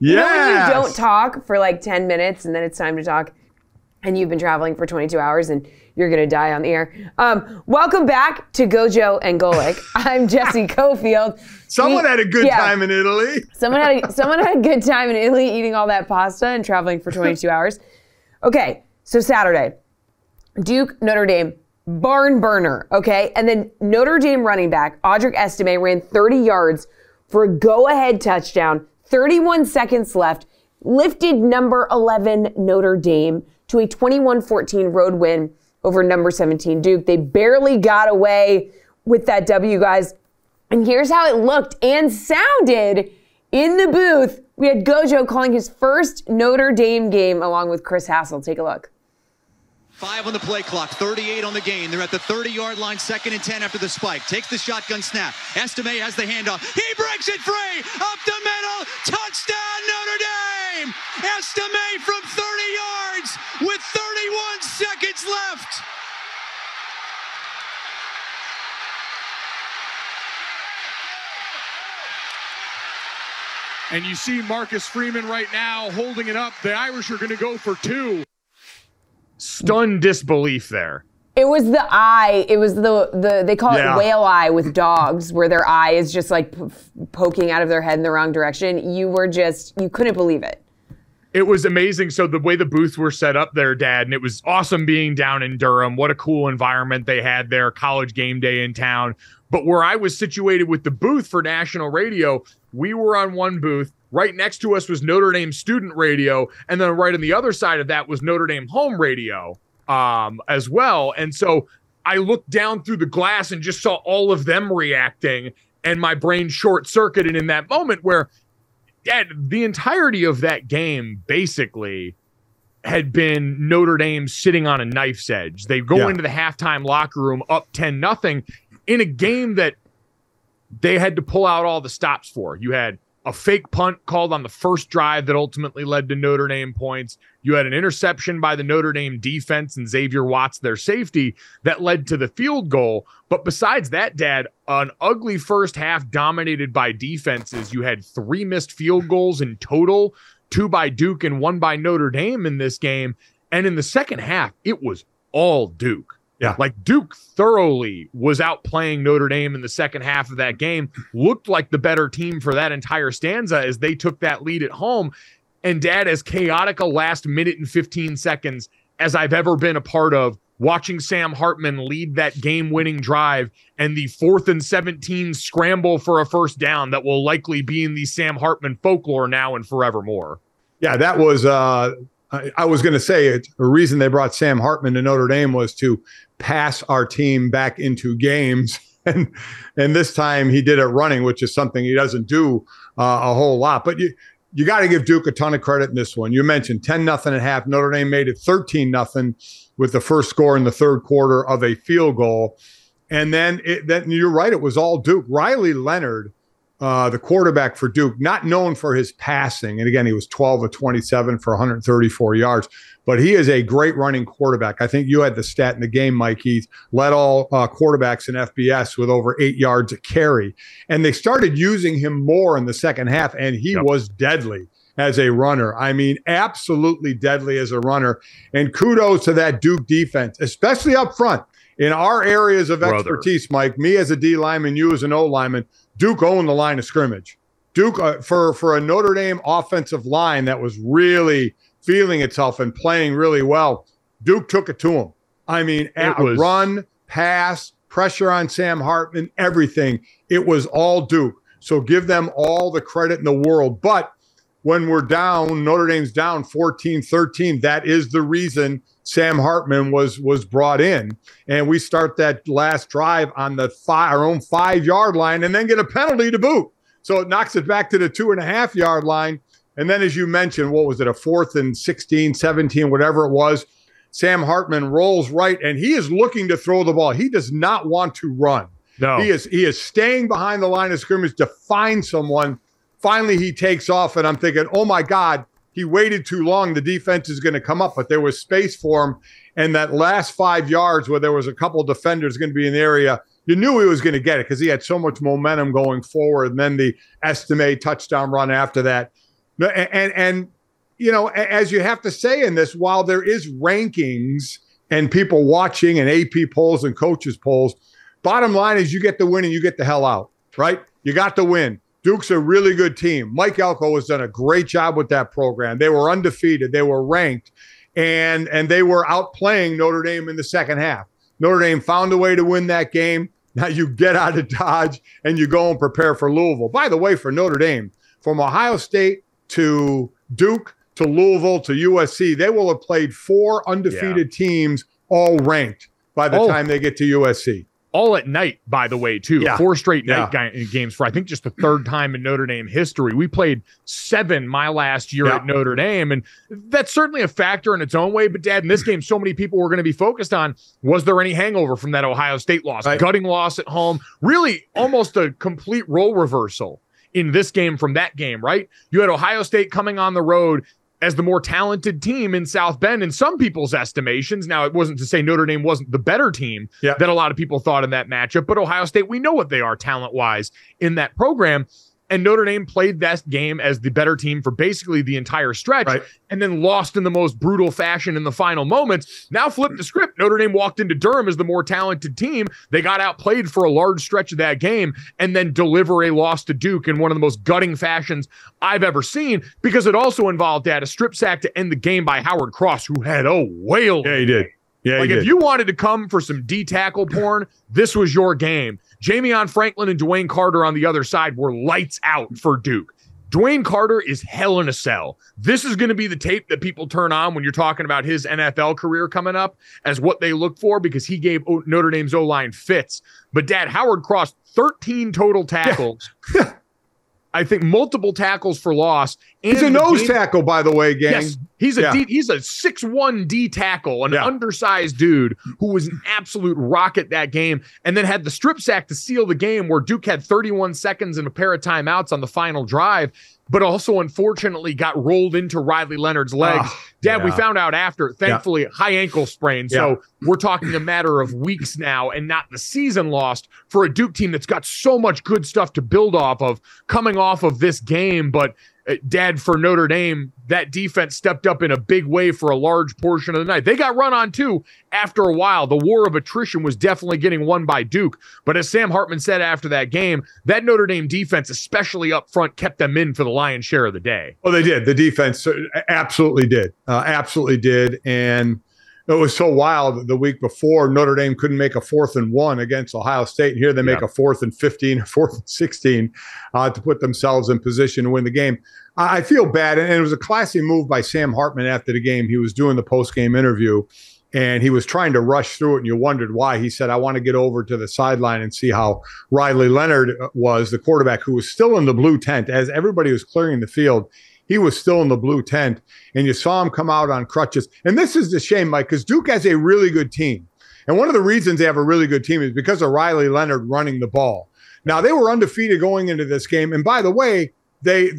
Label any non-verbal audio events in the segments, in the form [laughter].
Yeah. You, know you don't talk for like 10 minutes and then it's time to talk and you've been traveling for 22 hours and you're going to die on the air. Um, welcome back to Gojo and Golic. [laughs] I'm Jessie Cofield. Someone we, had a good yeah, time in Italy. someone had a, [laughs] someone had a good time in Italy eating all that pasta and traveling for 22 [laughs] hours. Okay, so Saturday, Duke Notre Dame barn burner. Okay, and then Notre Dame running back Audric Estime ran 30 yards for a go-ahead touchdown. 31 seconds left. Lifted number 11 Notre Dame to a 21 14 road win over number 17 Duke. They barely got away with that W, guys. And here's how it looked and sounded in the booth. We had Gojo calling his first Notre Dame game along with Chris Hassel. Take a look. Five on the play clock, 38 on the game. They're at the 30-yard line, second and 10 after the spike. Takes the shotgun snap. Estime has the handoff. He breaks it free. Up the middle. Touchdown, Notre Dame. Estime from 30 yards with 31 seconds left. And you see Marcus Freeman right now holding it up. The Irish are going to go for two. Stunned disbelief there. It was the eye. It was the the they call yeah. it whale eye with dogs, where their eye is just like p- poking out of their head in the wrong direction. You were just you couldn't believe it. It was amazing. So the way the booths were set up there, Dad, and it was awesome being down in Durham. What a cool environment they had there. College game day in town. But where I was situated with the booth for national radio, we were on one booth. Right next to us was Notre Dame student radio, and then right on the other side of that was Notre Dame home radio um, as well. And so I looked down through the glass and just saw all of them reacting, and my brain short circuited in that moment where, Dad, the entirety of that game basically had been Notre Dame sitting on a knife's edge. They go Yeah. into the halftime locker room up 10 nothing in a game that they had to pull out all the stops for. You had a fake punt called on the first drive that ultimately led to Notre Dame points. You had an interception by the Notre Dame defense and Xavier Watts, their safety, that led to the field goal. But besides that, Dad, an ugly first half dominated by defenses. You had three missed field goals in total, two by Duke and one by Notre Dame in this game. And in the second half, it was all Duke. Yeah. Like Duke thoroughly was outplaying Notre Dame in the second half of that game, looked like the better team for that entire stanza as they took that lead at home. And dad, as chaotic a last minute and 15 seconds as I've ever been a part of, watching Sam Hartman lead that game winning drive and the fourth and 17 scramble for a first down that will likely be in the Sam Hartman folklore now and forevermore. Yeah, that was. Uh, I, I was going to say it. The reason they brought Sam Hartman to Notre Dame was to pass our team back into games, [laughs] and and this time he did it running, which is something he doesn't do uh, a whole lot. But you you got to give Duke a ton of credit in this one. You mentioned ten nothing at half. Notre Dame made it thirteen nothing with the first score in the third quarter of a field goal, and then it, then you're right. It was all Duke. Riley Leonard uh, the quarterback for Duke, not known for his passing. And again, he was 12 of 27 for 134 yards, but he is a great running quarterback. I think you had the stat in the game, Mike. He's led all uh, quarterbacks in FBS with over eight yards a carry. And they started using him more in the second half, and he Yep. was deadly as a runner. I mean, absolutely deadly as a runner. And kudos to that Duke defense, especially up front. In our areas of Brother. expertise, Mike, me as a D lineman, you as an O lineman, Duke owned the line of scrimmage. Duke uh, for for a Notre Dame offensive line that was really feeling itself and playing really well. Duke took it to him. I mean, was- run, pass, pressure on Sam Hartman, everything. It was all Duke. So give them all the credit in the world. But when we're down, Notre Dame's down 14-13, that is the reason Sam Hartman was was brought in. And we start that last drive on the five, our own five yard line and then get a penalty to boot. So it knocks it back to the two and a half yard line. And then, as you mentioned, what was it, a fourth and 16, 17, whatever it was? Sam Hartman rolls right and he is looking to throw the ball. He does not want to run. No. He is he is staying behind the line of scrimmage to find someone. Finally, he takes off, and I'm thinking, oh my God, he waited too long. The defense is going to come up, but there was space for him. And that last five yards where there was a couple defenders going to be in the area, you knew he was going to get it because he had so much momentum going forward. And then the Estime touchdown run after that. And, and, and you know, as you have to say in this, while there is rankings and people watching and AP polls and coaches polls, bottom line is you get the win and you get the hell out, right? You got the win. Duke's a really good team. Mike Elko has done a great job with that program. They were undefeated, they were ranked, and and they were outplaying Notre Dame in the second half. Notre Dame found a way to win that game. Now you get out of Dodge and you go and prepare for Louisville. By the way, for Notre Dame, from Ohio State to Duke to Louisville to USC, they will have played four undefeated teams, all ranked by the Oh. time they get to USC. All at night, by the way, too. Yeah. Four straight Yeah. night ga- games for I think just the third time in Notre Dame history. We played seven my last year Yeah. at Notre Dame, and that's certainly a factor in its own way. But Dad, in this game, so many people were going to be focused on was there any hangover from that Ohio State loss, Right. gutting loss at home, really almost a complete role reversal in this game from that game, right? You had Ohio State coming on the road as the more talented team in South Bend in some people's estimations. Now, it wasn't to say Notre Dame wasn't the better team Yeah. that a lot of people thought in that matchup, but Ohio State, we know what they are talent wise in that program. And Notre Dame played that game as the better team for basically the entire stretch Right. and then lost in the most brutal fashion in the final moments. Now flip the script. Notre Dame walked into Durham as the more talented team. They got outplayed for a large stretch of that game and then deliver a loss to Duke in one of the most gutting fashions I've ever seen because it also involved that a strip sack to end the game by Howard Cross, who had a whale. Yeah, he did. Yeah, Like if did. you wanted to come for some D tackle porn, this was your game. Ja'Mion Franklin and DeWayne Carter on the other side were lights out for Duke. DeWayne Carter is hell in a cell. This is going to be the tape that people turn on when you're talking about his NFL career coming up as what they look for because he gave Notre Dame's O line fits. But Dad, Howard crossed 13 total tackles. [laughs] I think multiple tackles for loss. he's a nose game, tackle, by the way, gang. Yes, he's a yeah. D, he's a six one D tackle, an yeah. undersized dude who was an absolute rocket that game, and then had the strip sack to seal the game, where Duke had 31 seconds and a pair of timeouts on the final drive but also unfortunately got rolled into Riley Leonard's legs. Oh, Dad, yeah. we found out after, thankfully, yeah. high ankle sprain. So yeah. we're talking a matter of weeks now and not the season lost for a Duke team that's got so much good stuff to build off of coming off of this game. But dad for Notre Dame, that defense stepped up in a big way for a large portion of the night. They got run on too after a while. The war of attrition was definitely getting won by Duke. But as Sam Hartman said after that game, that Notre Dame defense, especially up front, kept them in for the lion's share of the day. Oh, they did. The defense uh, absolutely did. Uh, absolutely did. And it was so wild the week before Notre Dame couldn't make a fourth and one against Ohio State. And here they make yeah. a fourth and 15 or [laughs] fourth and 16 uh, to put themselves in position to win the game. I feel bad. And it was a classy move by Sam Hartman after the game. He was doing the post game interview and he was trying to rush through it. And you wondered why. He said, I want to get over to the sideline and see how Riley Leonard uh, was, the quarterback who was still in the blue tent as everybody was clearing the field he was still in the blue tent, and you saw him come out on crutches. And this is the shame, Mike, because Duke has a really good team. And one of the reasons they have a really good team is because of Riley Leonard running the ball. Now they were undefeated going into this game, and by the way, they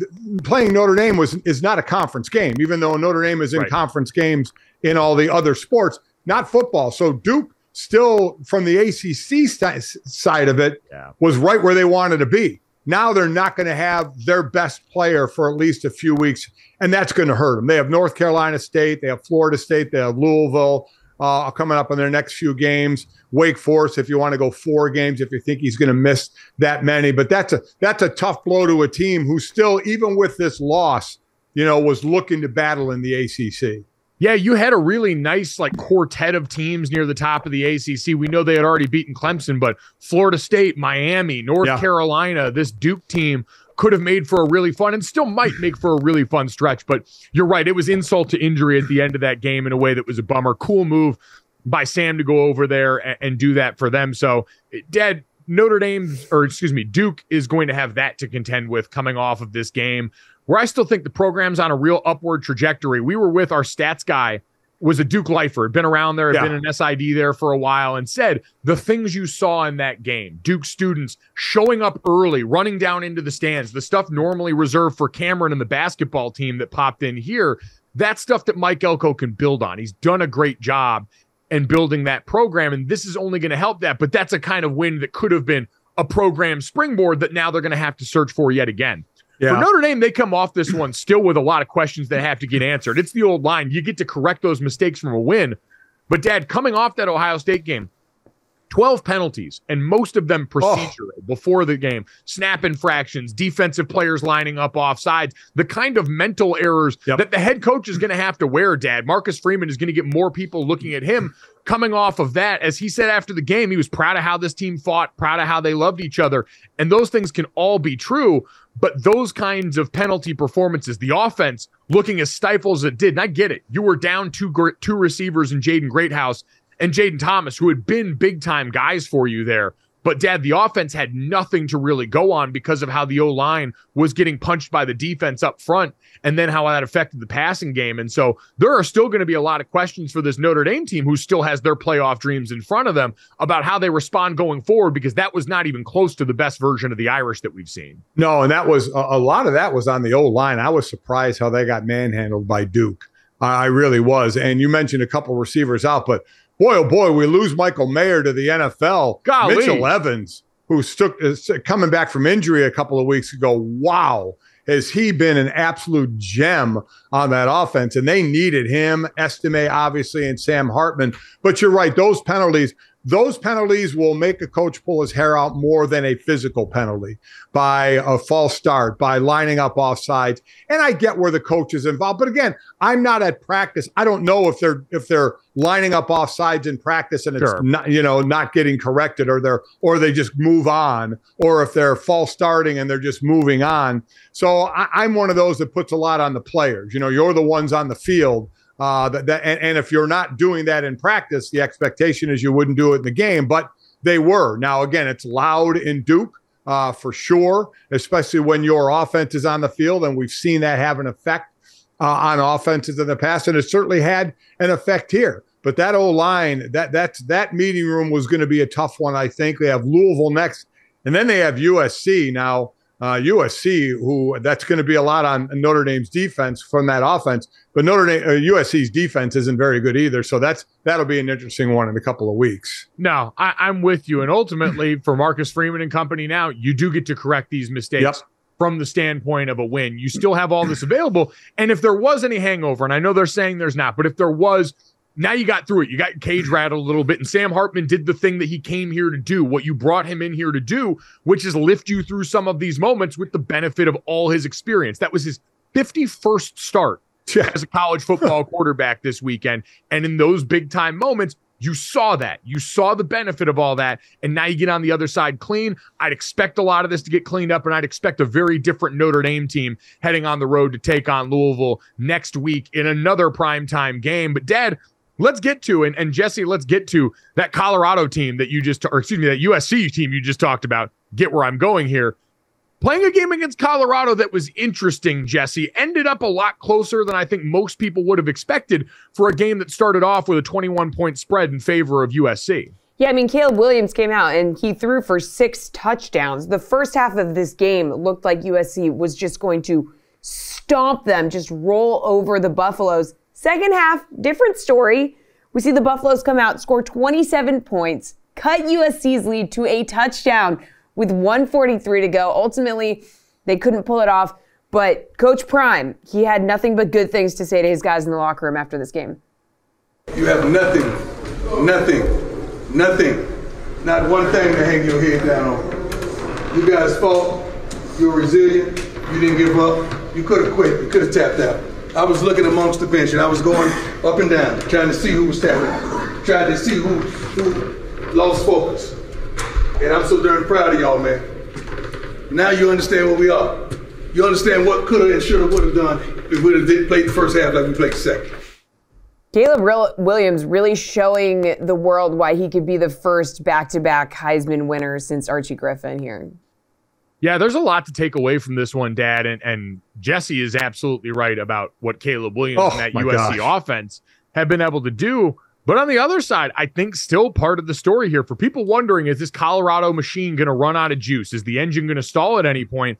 playing Notre Dame was is not a conference game, even though Notre Dame is in right. conference games in all the other sports, not football. So Duke still from the ACC st- side of it yeah. was right where they wanted to be. Now they're not going to have their best player for at least a few weeks, and that's going to hurt them. They have North Carolina State, they have Florida State, they have Louisville uh, coming up in their next few games. Wake Forest, if you want to go four games, if you think he's going to miss that many, but that's a that's a tough blow to a team who still, even with this loss, you know, was looking to battle in the ACC. Yeah, you had a really nice like quartet of teams near the top of the ACC. We know they had already beaten Clemson, but Florida State, Miami, North yeah. Carolina, this Duke team could have made for a really fun and still might make for a really fun stretch. But you're right, it was insult to injury at the end of that game in a way that was a bummer. Cool move by Sam to go over there and, and do that for them. So, Dad, Notre Dame, or excuse me, Duke is going to have that to contend with coming off of this game where I still think the program's on a real upward trajectory. We were with our stats guy, was a Duke lifer, had been around there, had yeah. been an SID there for a while, and said the things you saw in that game, Duke students showing up early, running down into the stands, the stuff normally reserved for Cameron and the basketball team that popped in here, That stuff that Mike Elko can build on. He's done a great job in building that program, and this is only going to help that. But that's a kind of win that could have been a program springboard that now they're going to have to search for yet again. Yeah. For Notre Dame, they come off this one still with a lot of questions that have to get answered. It's the old line. You get to correct those mistakes from a win. But, Dad, coming off that Ohio State game, 12 penalties, and most of them oh. procedural oh. before the game. Snap infractions, defensive players lining up off sides, the kind of mental errors yep. that the head coach is going to have to wear, Dad. Marcus Freeman is going to get more people looking at him [laughs] coming off of that. As he said after the game, he was proud of how this team fought, proud of how they loved each other. And those things can all be true. But those kinds of penalty performances, the offense looking as stifled as it did, and I get it. You were down two two receivers in Jaden Greathouse and Jayden Thomas, who had been big time guys for you there. But dad, the offense had nothing to really go on because of how the O line was getting punched by the defense up front and then how that affected the passing game. And so there are still going to be a lot of questions for this Notre Dame team who still has their playoff dreams in front of them about how they respond going forward because that was not even close to the best version of the Irish that we've seen. No, and that was a lot of that was on the O line. I was surprised how they got manhandled by Duke. I really was. And you mentioned a couple receivers out, but boy, oh boy, we lose Michael Mayer to the NFL. Golly. Mitchell Evans, who stuck, is uh, coming back from injury a couple of weeks ago. Wow. Has he been an absolute gem on that offense? And they needed him, Estime, obviously, and Sam Hartman. But you're right, those penalties, those penalties will make a coach pull his hair out more than a physical penalty by a false start, by lining up off sides. And I get where the coach is involved. But again, I'm not at practice. I don't know if they're if they're lining up off sides in practice and it's Sure. not, you know, not getting corrected or they're or they just move on, or if they're false starting and they're just moving on. So I, I'm one of those that puts a lot on the players. You know, you're the ones on the field. Uh, that, that and, and if you're not doing that in practice, the expectation is you wouldn't do it in the game. But they were. Now again, it's loud in Duke uh, for sure, especially when your offense is on the field, and we've seen that have an effect uh, on offenses in the past, and it certainly had an effect here. But that O line, that that's that meeting room was going to be a tough one. I think they have Louisville next, and then they have USC now. Uh, USC, who that's going to be a lot on Notre Dame's defense from that offense, but Notre Dame, uh, USC's defense isn't very good either. So that's that'll be an interesting one in a couple of weeks. No, I, I'm with you. And ultimately, [clears throat] for Marcus Freeman and company now, you do get to correct these mistakes Yep. from the standpoint of a win. You still have all this available. And if there was any hangover, and I know they're saying there's not, but if there was, now you got through it. You got cage rattled a little bit. And Sam Hartman did the thing that he came here to do, what you brought him in here to do, which is lift you through some of these moments with the benefit of all his experience. That was his 51st start [laughs] as a college football quarterback this weekend. And in those big time moments, you saw that. You saw the benefit of all that. And now you get on the other side clean. I'd expect a lot of this to get cleaned up, and I'd expect a very different Notre Dame team heading on the road to take on Louisville next week in another primetime game. But, Dad, let's get to and, and Jessie, let's get to that Colorado team that you just or excuse me, that USC team you just talked about. Get where I'm going here. Playing a game against Colorado that was interesting, Jessie, ended up a lot closer than I think most people would have expected for a game that started off with a 21 point spread in favor of USC. Yeah, I mean, Caleb Williams came out and he threw for six touchdowns. The first half of this game looked like USC was just going to stomp them, just roll over the Buffaloes. Second half, different story. We see the Buffaloes come out, score 27 points, cut USC's lead to a touchdown with 143 to go. Ultimately, they couldn't pull it off. But Coach Prime, he had nothing but good things to say to his guys in the locker room after this game. You have nothing, nothing, nothing, not one thing to hang your head down on. You guys fought, you were resilient, you didn't give up, you could have quit, you could have tapped out. I was looking amongst the bench and I was going up and down, trying to see who was tapping trying to see who, who lost focus. And I'm so darn proud of y'all, man. Now you understand what we are. You understand what could have and should have would have done if we would have played the first half like we played the second. Caleb Williams really showing the world why he could be the first back-to-back Heisman winner since Archie Griffin here. Yeah, there's a lot to take away from this one, Dad. And, and Jessie is absolutely right about what Caleb Williams Oh, and that USC gosh. offense have been able to do. But on the other side, I think still part of the story here for people wondering is this Colorado machine going to run out of juice? Is the engine going to stall at any point?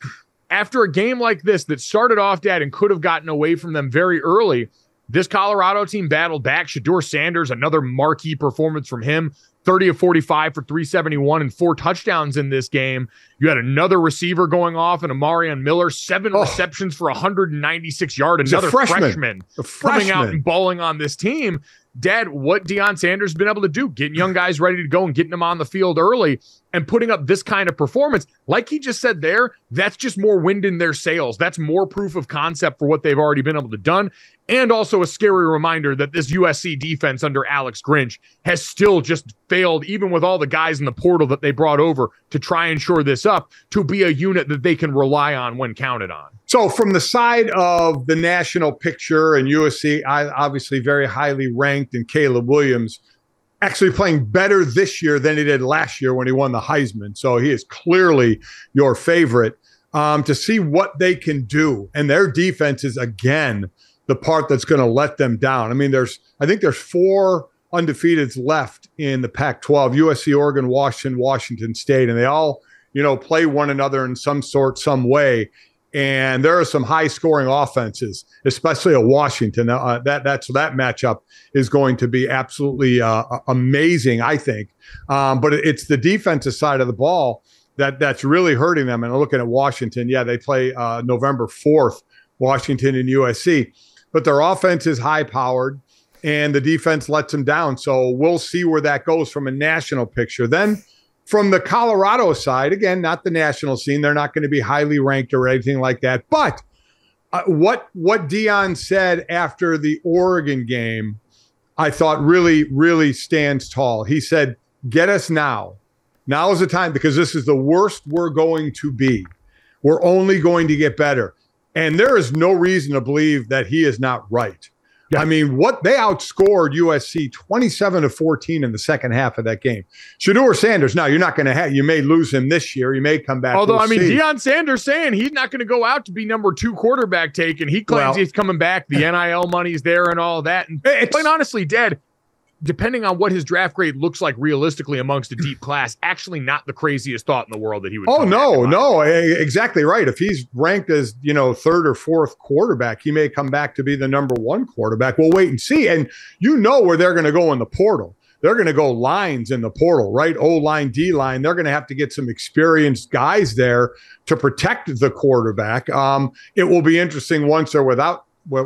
After a game like this that started off, Dad, and could have gotten away from them very early, this Colorado team battled back. Shedeur Sanders, another marquee performance from him. 30 of 45 for 371 and four touchdowns in this game. You had another receiver going off and Omarion Miller, seven Oh. receptions for 196 yards. He's a Another freshman. freshman, A coming out and balling on this team. Dad, what Deion Sanders has been able to do, getting young guys ready to go and getting them on the field early and putting up this kind of performance. Like he just said there, that's just more wind in their sails. That's more proof of concept for what they've already been able to done. And also a scary reminder that this USC defense under Alex Grinch has still just failed, even with all the guys in the portal that they brought over to try and shore this up, to be a unit that they can rely on when counted on. So, from the side of the national picture and USC, I obviously very highly ranked, and Caleb Williams actually playing better this year than he did last year when he won the Heisman. So, he is clearly your favorite. Um, to see what they can do, and their defense is again the part that's going to let them down. I mean, there's I think there's four undefeateds left in the Pac-12: USC, Oregon, Washington, Washington State, and they all you know play one another in some sort, some way and there are some high scoring offenses, especially at Washington. Uh, that that's that matchup is going to be absolutely uh, amazing, I think. Um, but it's the defensive side of the ball that that's really hurting them. And looking at Washington, yeah, they play uh, November fourth, Washington and USC, but their offense is high powered. and the defense lets them down. So we'll see where that goes from a national picture. Then from the Colorado side, again, not the national scene, they're not going to be highly ranked or anything like that. But uh, what what Deion said after the Oregon game, I thought really really stands tall. He said, "Get us now. Now is the time because this is the worst we're going to be. We're only going to get better." And there is no reason to believe that he is not right. I mean, what they outscored USC 27 to 14 in the second half of that game. Shedeur Sanders, now you're not going to have, you may lose him this year. You may come back. Although, we'll I mean, see. Deion Sanders saying he's not going to go out to be number two quarterback taken. He claims well, he's coming back. The [laughs] NIL money's there and all that. And it's quite honestly, Dad, depending on what his draft grade looks like realistically amongst a deep class, [clears throat] actually not the craziest thought in the world that he would. Oh no, no, exactly right. If he's ranked as you know third or fourth quarterback, he may come back to be the number one quarterback. We'll wait and see. And you know where they're going to go in the portal. They're going to go lines in the portal, right? O line, D line. They're going to have to get some experienced guys there to protect the quarterback. Um, it will be interesting once they're without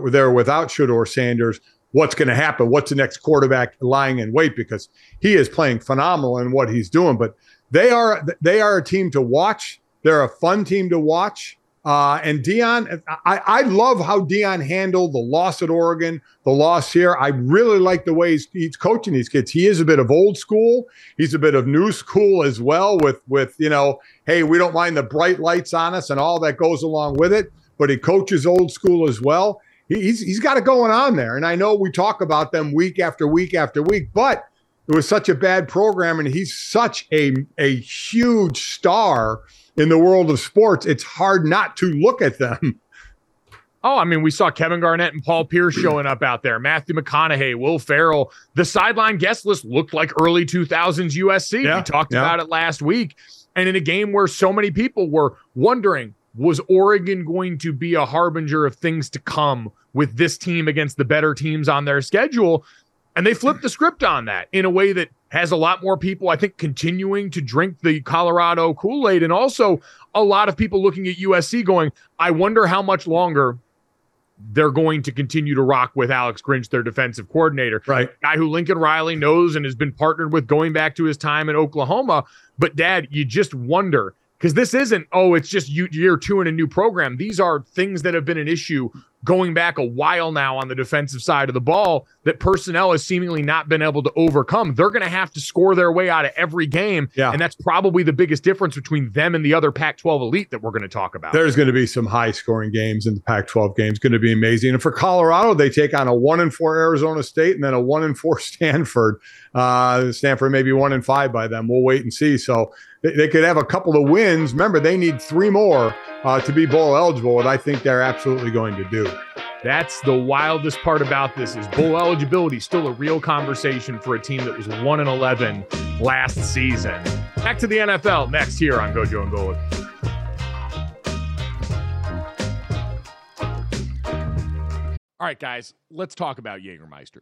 they're without Shedeur Sanders what's going to happen. What's the next quarterback lying in wait because he is playing phenomenal in what he's doing. But they are they are a team to watch. They're a fun team to watch. Uh, and Deion, I, I love how Deion handled the loss at Oregon, the loss here. I really like the way he's, he's coaching these kids. He is a bit of old school. He's a bit of new school as well. With with you know, hey, we don't mind the bright lights on us and all that goes along with it. But he coaches old school as well he's he's got it going on there. And I know we talk about them week after week after week, but it was such a bad program, and he's such a a huge star in the world of sports. It's hard not to look at them. Oh, I mean, we saw Kevin Garnett and Paul Pierce showing up out there. Matthew McConaughey, Will Ferrell. The sideline guest list looked like early 2000s USC. Yeah, we talked yeah. about it last week. And in a game where so many people were wondering, was Oregon going to be a harbinger of things to come with this team against the better teams on their schedule? And they flipped the script on that in a way that has a lot more people, I think, continuing to drink the Colorado Kool Aid. And also a lot of people looking at USC going, I wonder how much longer they're going to continue to rock with Alex Grinch, their defensive coordinator. Right. Guy who Lincoln Riley knows and has been partnered with going back to his time in Oklahoma. But, Dad, you just wonder because this isn't oh it's just year two in a new program these are things that have been an issue going back a while now on the defensive side of the ball that personnel has seemingly not been able to overcome. They're going to have to score their way out of every game. Yeah. And that's probably the biggest difference between them and the other Pac 12 elite that we're going to talk about. There's going to be some high scoring games in the Pac 12 games, going to be amazing. And for Colorado, they take on a one and four Arizona State and then a one and four [laughs] Stanford. Uh, Stanford maybe one and five by them. We'll wait and see. So they, could have a couple of wins. Remember, they need three more uh, to be bowl eligible, and I think they're absolutely going to do. That's the wildest part about this is bowl eligibility still a real conversation for a team that was 1 and 11 last season. Back to the NFL next here on Gojo and Golic. All right, guys, let's talk about Jägermeister.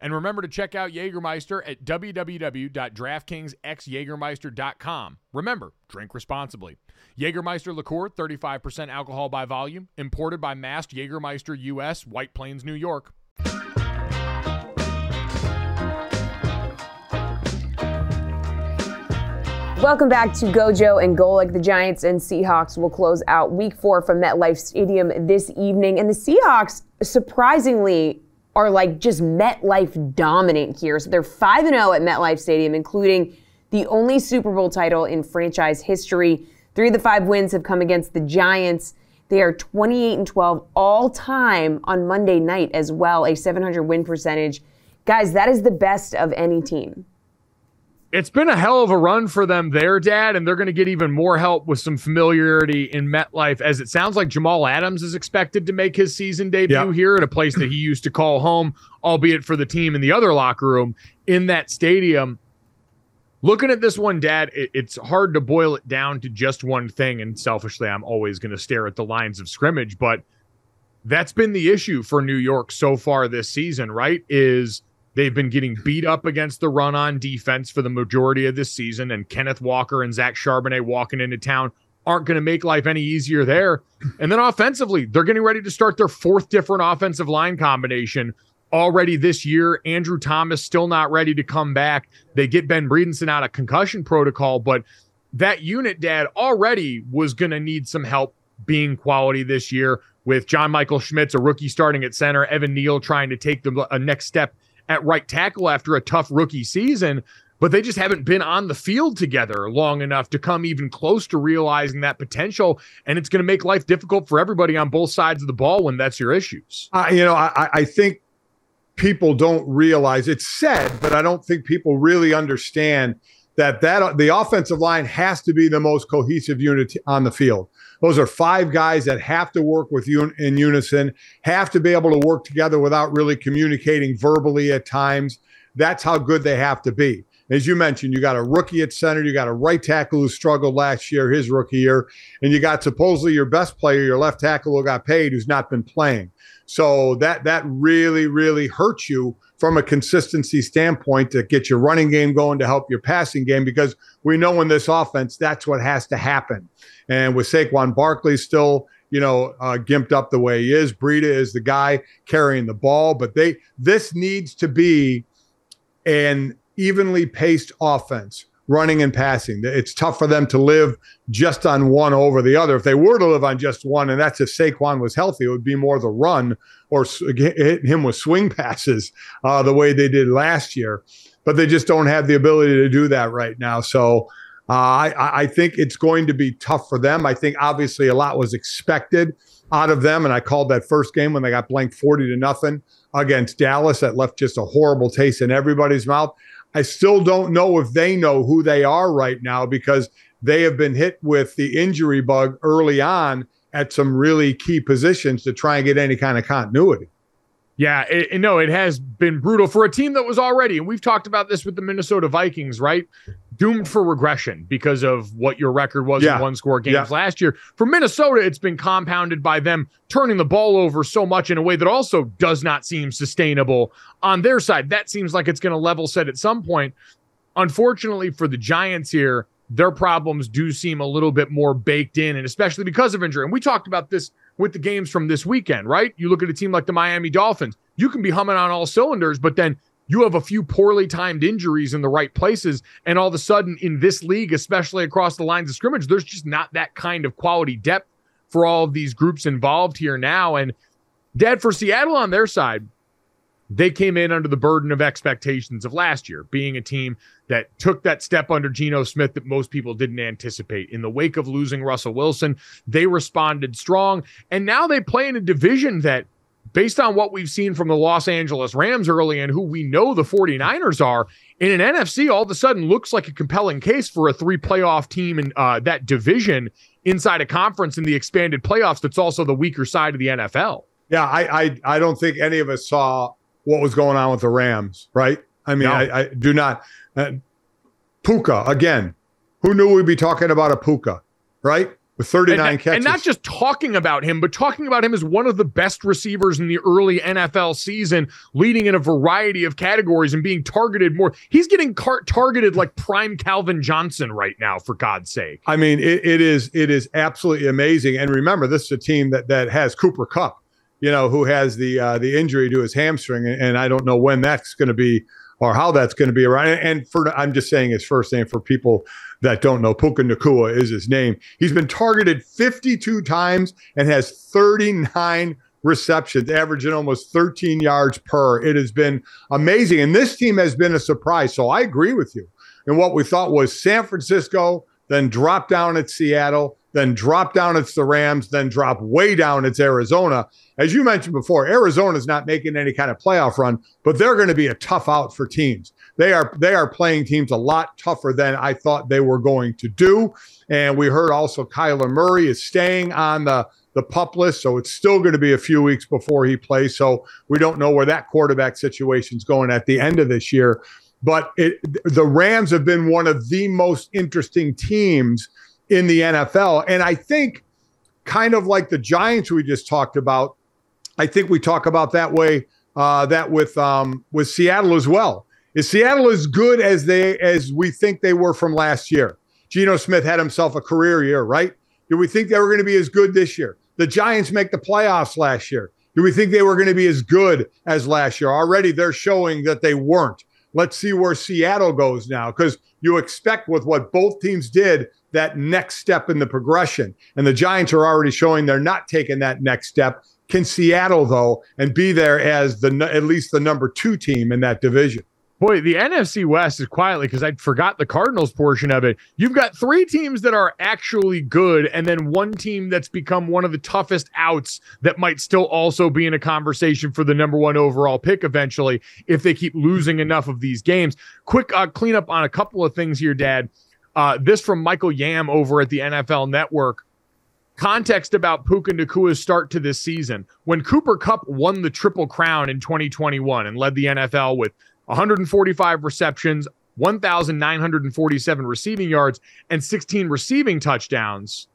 And remember to check out Jägermeister at www.draftkingsxjagermeister.com. Remember, drink responsibly. Jägermeister liqueur, 35% alcohol by volume, imported by Mast Jägermeister US, White Plains, New York. Welcome back to Gojo and Golic. The Giants and Seahawks will close out week four from MetLife Stadium this evening. And the Seahawks, surprisingly, are like just MetLife dominant here. So they're 5 0 at MetLife Stadium, including the only Super Bowl title in franchise history. Three of the five wins have come against the Giants. They are 28 and 12 all time on Monday night as well, a 700 win percentage. Guys, that is the best of any team. It's been a hell of a run for them there, Dad, and they're going to get even more help with some familiarity in MetLife, as it sounds like Jamal Adams is expected to make his season debut here at a place that he used to call home, albeit for the team in the other locker room in that stadium. Looking at this one, Dad, it, it's hard to boil it down to just one thing. And selfishly, I'm always going to stare at the lines of scrimmage, but that's been the issue for New York so far this season, right? Is they've been getting beat up against the run on defense for the majority of this season, and Kenneth Walker and Zach Charbonnet walking into town aren't going to make life any easier there. And then offensively, they're getting ready to start their fourth different offensive line combination already this year. Andrew Thomas still not ready to come back. They get Ben Bredeson out of concussion protocol, but that unit, Dad, already was going to need some help being quality this year with John Michael Schmitz, a rookie starting at center, Evan Neal trying to take the a next step at right tackle after a tough rookie season. But they just haven't been on the field together long enough to come even close to realizing that potential. And it's going to make life difficult for everybody on both sides of the ball when that's your issues. I, you know, I, I think people don't realize it's said, but I don't think people really understand that that the offensive line has to be the most cohesive unit on the field. Those are five guys that have to work with you in unison, have to be able to work together without really communicating verbally at times. That's how good they have to be. As you mentioned, you got a rookie at center, you got a right tackle who struggled last year, his rookie year, and you got supposedly your best player, your left tackle who got paid, who's not been playing. So that that really, really hurts you from a consistency standpoint to get your running game going to help your passing game because we know in this offense that's what has to happen. And with Saquon Barkley still, you know, uh, gimped up the way he is, Breida is the guy carrying the ball, but they this needs to be an evenly paced offense running and passing. It's tough for them to live just on one over the other. If they were to live on just one, and that's if Saquon was healthy, it would be more the run or hit him with swing [laughs] passes uh, the way they did last year. But they just don't have the ability to do that right now. So uh, I, I think it's going to be tough for them. I think obviously a lot was expected out of them, and I called that first game when they got blanked forty to nothing against Dallas. That left just a horrible taste in everybody's mouth. I still don't know if they know who they are right now because they have been hit with the injury bug early on at some really key positions to try and get any kind of continuity. Yeah, it, no, it has been brutal for a team that was already, and we've talked about this with the Minnesota Vikings, right? Doomed for regression because of what your record was Yeah. in one score games Yeah. last year. For Minnesota, it's been compounded by them turning the ball over so much in a way that also does not seem sustainable on their side. That seems like it's going to level set at some point. Unfortunately for the Giants here, their problems do seem a little bit more baked in, and especially because of injury. And we talked about this with the games from this weekend, right? You look at a team like the Miami Dolphins, you can be humming on all cylinders, but then you have a few poorly timed injuries in the right places. And all of a sudden, in this league, especially across the lines of scrimmage, there's just not that kind of quality depth for all of these groups involved here now. And Dad, for Seattle on their side, they came in under the burden of expectations of last year, being a team that took that step under Geno Smith that most people didn't anticipate. In the wake of losing Russell Wilson, they responded strong. And now they play in a division that, based on what we've seen from the Los Angeles Rams early and who we know the 49ers are, in an NFC, all of a sudden looks like a compelling case for a three playoff team in uh, that division inside a conference in the expanded playoffs that's also the weaker side of the NFL. Yeah, I, I I don't think any of us saw what was going on with the Rams, right? I mean, No. I, I do not. Uh, Puka again. Who knew we'd be talking about a Puka, right? With 39 and, catches. and not just talking about him, but talking about him as one of the best receivers in the early NFL season, leading in a variety of categories and being targeted more. He's getting car- targeted like prime Calvin Johnson right now, for God's sake. I mean, it, it is it is absolutely amazing. And remember, this is a team that that has Cooper Kupp, you know, who has the uh, the injury to his hamstring, and, and I don't know when that's going to be or how that's going to be around. And for I'm just saying his first name for people that don't know, Puka Nacua is his name. He's been targeted 52 times and has 39 receptions, averaging almost 13 yards per. It has been amazing, and this team has been a surprise. So I agree with you. And what we thought was San Francisco, then drop down at Seattle, then drop down it's the Rams, then drop way down it's Arizona. As you mentioned before, Arizona's not making any kind of playoff run, but they're going to be a tough out for teams. They are they are playing teams a lot tougher than I thought they were going to do. And we heard also Kyler Murray is staying on the the pup list, so it's still going to be a few weeks before he plays. So we don't know where that quarterback situation is going at the end of this year. But it, the Rams have been one of the most interesting teams in the NFL. And I think, kind of like the Giants we just talked about, I think we talk about that way, uh, that with um, with Seattle as well. Is Seattle as good as they as we think they were from last year? Geno Smith had himself a career year, right? Do we think they were going to be as good this year? The Giants make the playoffs last year. Do we think they were going to be as good as last year? Already they're showing that they weren't. Let's see where Seattle goes now because you expect with what both teams did that next step in the progression. And the Giants are already showing they're not taking that next step. Can Seattle, though, and be there as the at least the number two team in that division? Boy, the NFC West is quietly because I forgot the Cardinals portion of it. You've got three teams that are actually good, and then one team that's become one of the toughest outs that might still also be in a conversation for the number one overall pick eventually if they keep losing enough of these games. Quick uh, cleanup on a couple of things here, Dad. Uh, this from Michael Yam over at the NFL Network. Context about Puka Nacua's start to this season. When Cooper Kupp won the Triple Crown in 2021 and led the NFL with 145 receptions, 1,947 receiving yards, and 16 receiving touchdowns.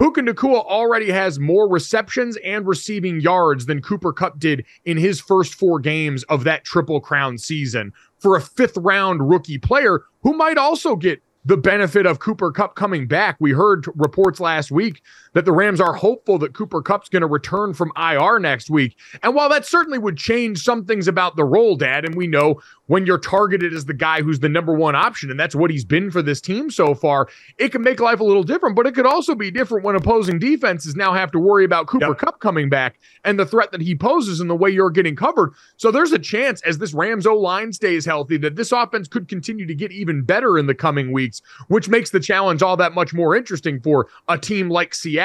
Puka Nacua already has more receptions and receiving yards than Cooper Kupp did in his first four games of that Triple Crown season for a fifth round rookie player who might also get the benefit of Cooper Kupp coming back. We heard reports last week that the Rams are hopeful that Cooper Kupp's going to return from IR next week. And while that certainly would change some things about the role, Dad, and we know when you're targeted as the guy who's the number one option, and that's what he's been for this team so far, it can make life a little different, but it could also be different when opposing defenses now have to worry about Cooper yep. Kupp coming back and the threat that he poses and the way you're getting covered. So there's a chance as this Rams O line stays healthy that this offense could continue to get even better in the coming weeks, which makes the challenge all that much more interesting for a team like Seattle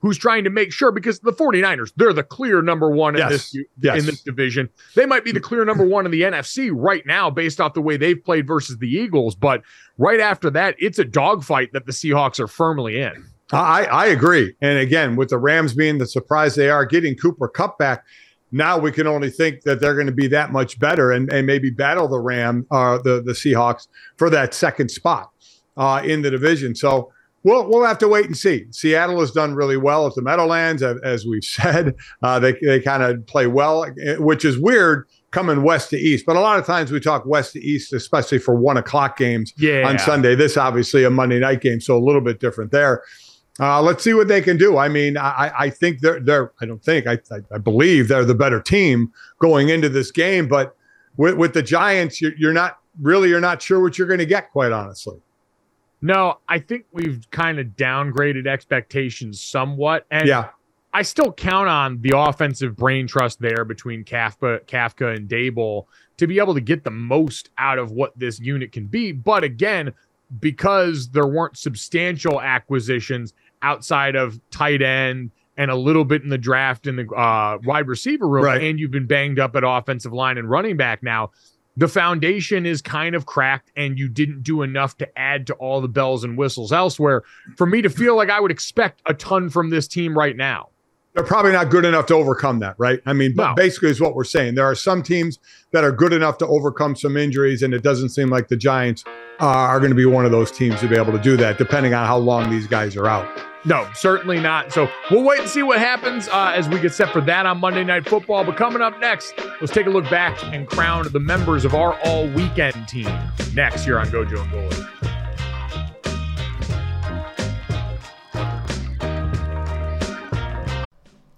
who's trying to make sure because the 49ers, they're the clear number one in this yes. in this division. They might be the clear number one in the NFC right now based off the way they've played versus the Eagles. But right after that, it's a dogfight that the Seahawks are firmly in. I, I agree. And again, with the Rams being the surprise they are, getting Cooper Kupp back, now we can only think that they're going to be that much better and, and maybe battle the Ram, uh, the the Seahawks for that second spot uh, in the division. So we'll we'll have to wait and see. Seattle has done really well at the Meadowlands, as we've [laughs] said. Uh, they they kind of play well, which is weird coming west to east. But a lot of times we talk west to east, especially for one o'clock games yeah. on Sunday. This obviously a Monday night game, so a little bit different there. Uh, let's see what they can do. I mean, I, I think they're they're. I don't think I, I, I believe they're the better team going into this game. But with, with the Giants, you're, you're not really you're not sure what you're going to get. Quite honestly. No, I think we've kind of downgraded expectations somewhat. And yeah. I still count on the offensive brain trust there between Kafka, Kafka and Daboll to be able to get the most out of what this unit can be. But again, because there weren't substantial acquisitions outside of tight end and a little bit in the draft in the uh, wide receiver room, right. and you've been banged up at offensive line and running back now, the foundation is kind of cracked and you didn't do enough to add to all the bells and whistles elsewhere for me to feel like I would expect a ton from this team right now. They're probably not good enough to overcome that, right? I mean, no. basically, is what we're saying. There are some teams that are good enough to overcome some injuries, and it doesn't seem like the Giants uh, are going to be one of those teams to be able to do that, depending on how long these guys are out. No, certainly not. So we'll wait and see what happens uh, as we get set for that on Monday Night Football. But coming up next, let's take a look back and crown the members of our all weekend team next here on Gojo and Golic.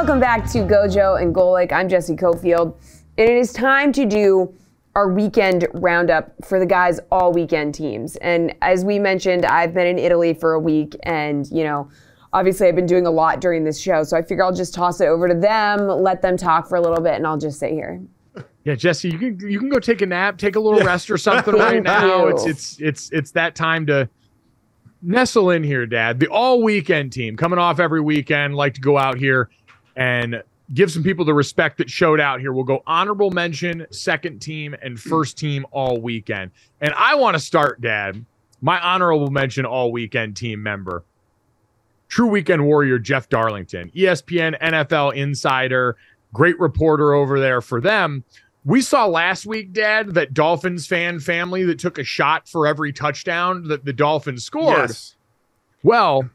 Welcome back to Gojo and Golic. I'm Jessie Cofield. And it is time to do our weekend roundup for the guys' all weekend teams. And as we mentioned, I've been in Italy for a week and, you know, obviously I've been doing a lot during this show. So I figure I'll just toss it over to them, let them talk for a little bit, and I'll just sit here. Yeah, Jessie, you can you can go take a nap, take a little rest or something right [laughs] now. It's it's it's it's that time to nestle in here, Dad. The all weekend team coming off every weekend, like to go out here and give some people the respect that showed out here. We'll go honorable mention, second team, and first team all weekend. And I want to start, Dad, my honorable mention all weekend team member, true weekend warrior Jeff Darlington, ESPN NFL insider, great reporter over there for them. We saw last week, Dad, that Dolphins fan family that took a shot for every touchdown that the Dolphins scored. Yes. Well,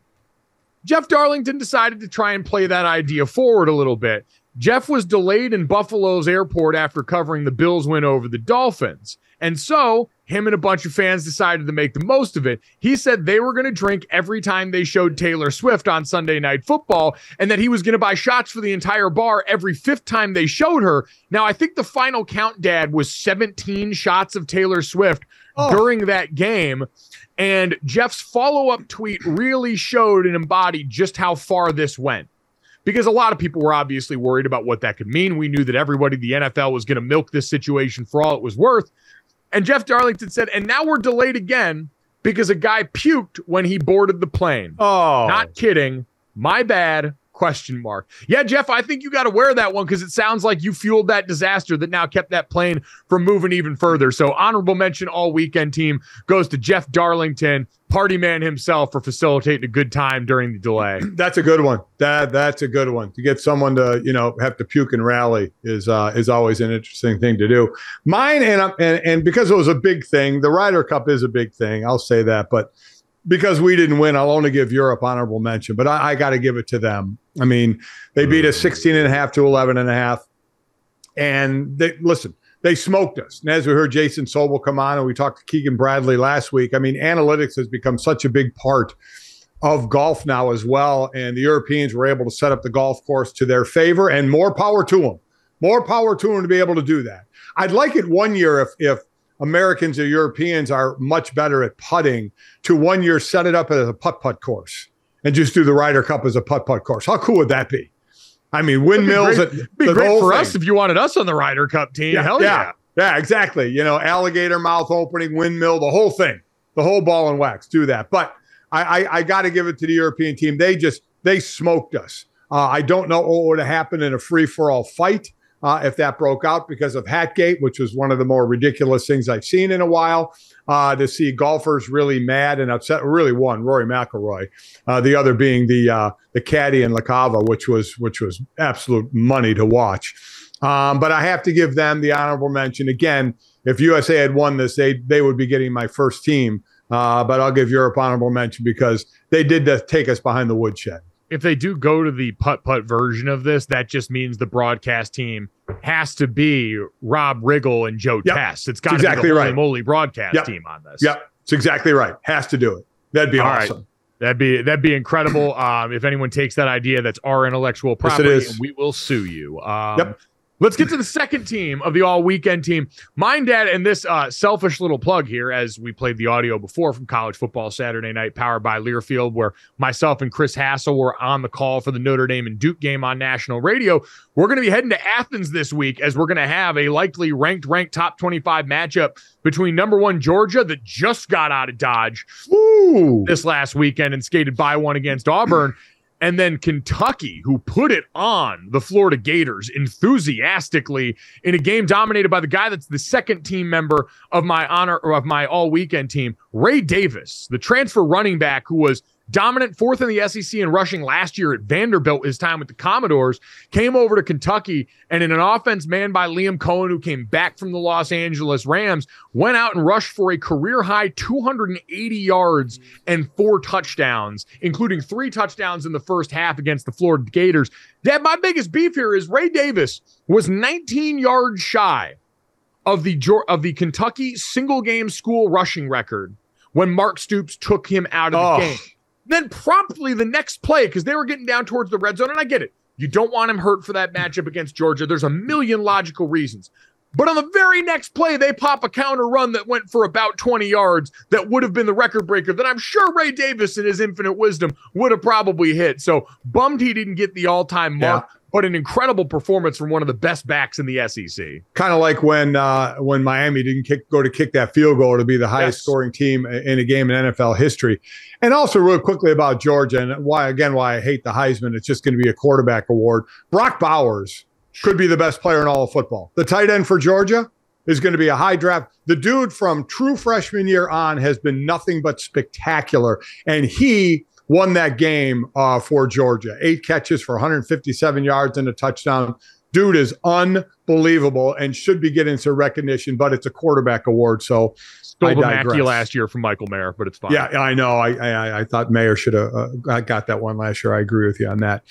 Jeff Darlington decided to try and play that idea forward a little bit. Jeff was delayed in Buffalo's airport after covering the Bills win over the Dolphins. And so, him and a bunch of fans decided to make the most of it. He said they were going to drink every time they showed Taylor Swift on Sunday Night Football, and that he was going to buy shots for the entire bar every fifth time they showed her. Now, I think the final count, Dad, was 17 shots of Taylor Swift Oh. during that game. And Jeff's follow up tweet really showed and embodied just how far this went. Because a lot of people were obviously worried about what that could mean. We knew that everybody, the NFL, was going to milk this situation for all it was worth. And Jeff Darlington said, and now we're delayed again because a guy puked when he boarded the plane. Oh, Not kidding. My bad. Question mark. Yeah, Jeff, I think you got to wear that one because it sounds like you fueled that disaster that now kept that plane from moving even further. So, honorable mention all weekend team goes to Jeff Darlington, party man himself, for facilitating a good time during the delay. [clears throat] That's a good one. That that's a good one. To get someone to you know have to puke and rally is uh, is always an interesting thing to do. Mine and and and because it was a big thing, the Ryder Cup is a big thing. I'll say that, but because we didn't win, I'll only give Europe honorable mention. But I, I got to give it to them. I mean, they beat us 16 and a half to 11 and a half, and they listen. They smoked us. And as we heard Jason Sobel come on, and we talked to Keegan Bradley last week. I mean, analytics has become such a big part of golf now as well. And the Europeans were able to set up the golf course to their favor, and more power to them. More power to them to be able to do that. I'd like it one year if if Americans or Europeans are much better at putting to one year set it up as a putt putt course and just do the Ryder Cup as a putt putt course. How cool would that be? I mean, windmills. It'd at- be great whole for thing. us if you wanted us on the Ryder Cup team. Hell yeah. yeah. exactly. You know, alligator mouth opening, windmill, the whole thing, the whole ball and wax. Do that. But I, I, I got to give it to the European team. They just they smoked us. Uh, I don't know what would have happened in a free for all fight uh, if that broke out because of Hatgate, which was one of the more ridiculous things I've seen in a while. Uh, to see golfers really mad and upset. Really, one Rory McIlroy, uh, the other being the uh, the caddy in LaCava, which was which was absolute money to watch. Um, but I have to give them the honorable mention again. If USA had won this, they they would be getting my first team. Uh, but I'll give Europe honorable mention because they did take us behind the woodshed. If they do go to the putt putt version of this, that just means the broadcast team has to be Rob Riggle and Joe Yep. Test. It's got to Exactly be the right. Moly broadcast Yep. team on this. Yep, it's exactly right. Has to do it. That'd be All right. awesome. That'd be that'd be incredible. [clears throat] Um, if anyone takes that idea, that's our intellectual Yes, property, is. and we will sue you. Um, Yep. Let's get to the second team of the all weekend team. Mine, dad, and this uh, selfish little plug here, as we played the audio before from college football Saturday night, powered by Learfield, where myself and Chris Hassel were on the call for the Notre Dame and Duke game on national radio. We're going to be heading to Athens this week as we're going to have a likely ranked, ranked top 25 matchup between number one Georgia that just got out of Dodge Ooh. this last weekend and skated by one against Auburn. And then Kentucky, who put it on the Florida Gators enthusiastically in a game dominated by the guy that's the second team member of my honor or of my all weekend team, Ray Davis, the transfer running back who was dominant fourth in the SEC in rushing last year at Vanderbilt, his time with the Commodores, came over to Kentucky and in an offense manned by Liam Coen, who came back from the Los Angeles Rams, went out and rushed for a career high 280 yards and four touchdowns, including three touchdowns in the first half against the Florida Gators. Dad, my biggest beef here is Ray Davis was 19 yards shy of the of the Kentucky single game school rushing record when Mark Stoops took him out of the Oh. game. Then promptly the next play, because they were getting down towards the red zone, and I get it. You don't want him hurt for that matchup against Georgia. There's a million logical reasons. But on the very next play, they pop a counter run that went for about 20 yards that would have been the record breaker that I'm sure Ray Davis, in his infinite wisdom, would have probably hit. So bummed he didn't get the all time mark, but an incredible performance from one of the best backs in the SEC. kind of like when uh, when Miami didn't kick, go to kick that field goal to be the highest Yes. scoring team in a game in NFL history. And also, real quickly about Georgia and why again why I hate the Heisman. It's just going to be a quarterback award. Brock Bowers could be the best player in all of football. The tight end for Georgia is going to be a high draft. The dude from true freshman year on has been nothing but spectacular, and he won that game uh, for Georgia. Eight catches for 157 yards and a touchdown. Dude is unbelievable and should be getting some recognition, but it's a quarterback award. So Stole I the Mackey last year from Michael Mayer, but it's fine. yeah, I know. I I, I thought Mayer should have uh, got that one last year. I agree with you on that.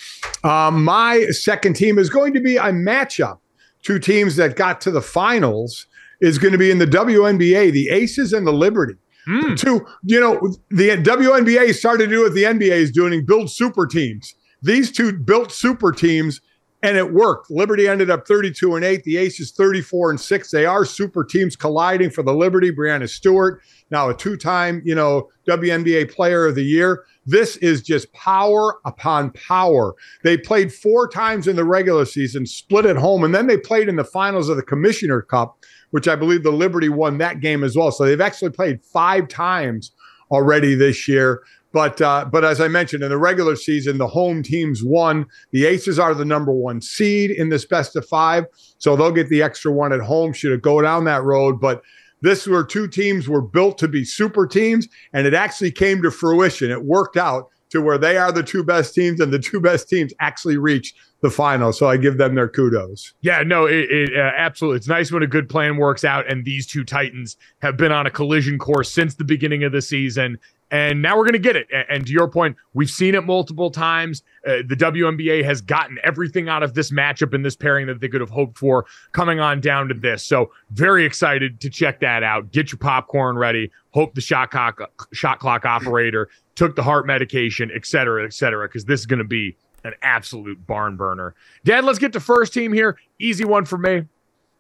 Um, my second team is going to be a matchup. Two teams that got to the finals is going to be in the WNBA, the Aces and the Liberty. Hmm. Two, you know, the WNBA started to do what the NBA is doing, build super teams. These two built super teams and it worked. Liberty ended up 32 and 8, the Aces 34 and 6. They are super teams colliding for the Liberty. Breanna Stewart, now a two-time, you know, WNBA player of the year. This is just power upon power. They played four times in the regular season, split at home, and then they played in the finals of the Commissioner Cup, which I believe the Liberty won that game as well. So they've actually played five times already this year. But uh, but as I mentioned in the regular season, the home teams won. The Aces are the number one seed in this best of five, so they'll get the extra one at home. Should it go down that road, but this were two teams were built to be super teams, and it actually came to fruition. It worked out to where they are the two best teams, and the two best teams actually reached the final. So I give them their kudos. Yeah, no, it, it uh, absolutely. It's nice when a good plan works out, and these two Titans have been on a collision course since the beginning of the season, and now we're going to get it. And to your point, we've seen it multiple times. Uh, the WNBA has gotten everything out of this matchup and this pairing that they could have hoped for coming on down to this. So very excited to check that out. Get your popcorn ready. Hope the shot clock shot clock operator took the heart medication, et cetera, et cetera, because this is going to be an absolute barn burner. Dad, let's get to first team here. Easy one for me.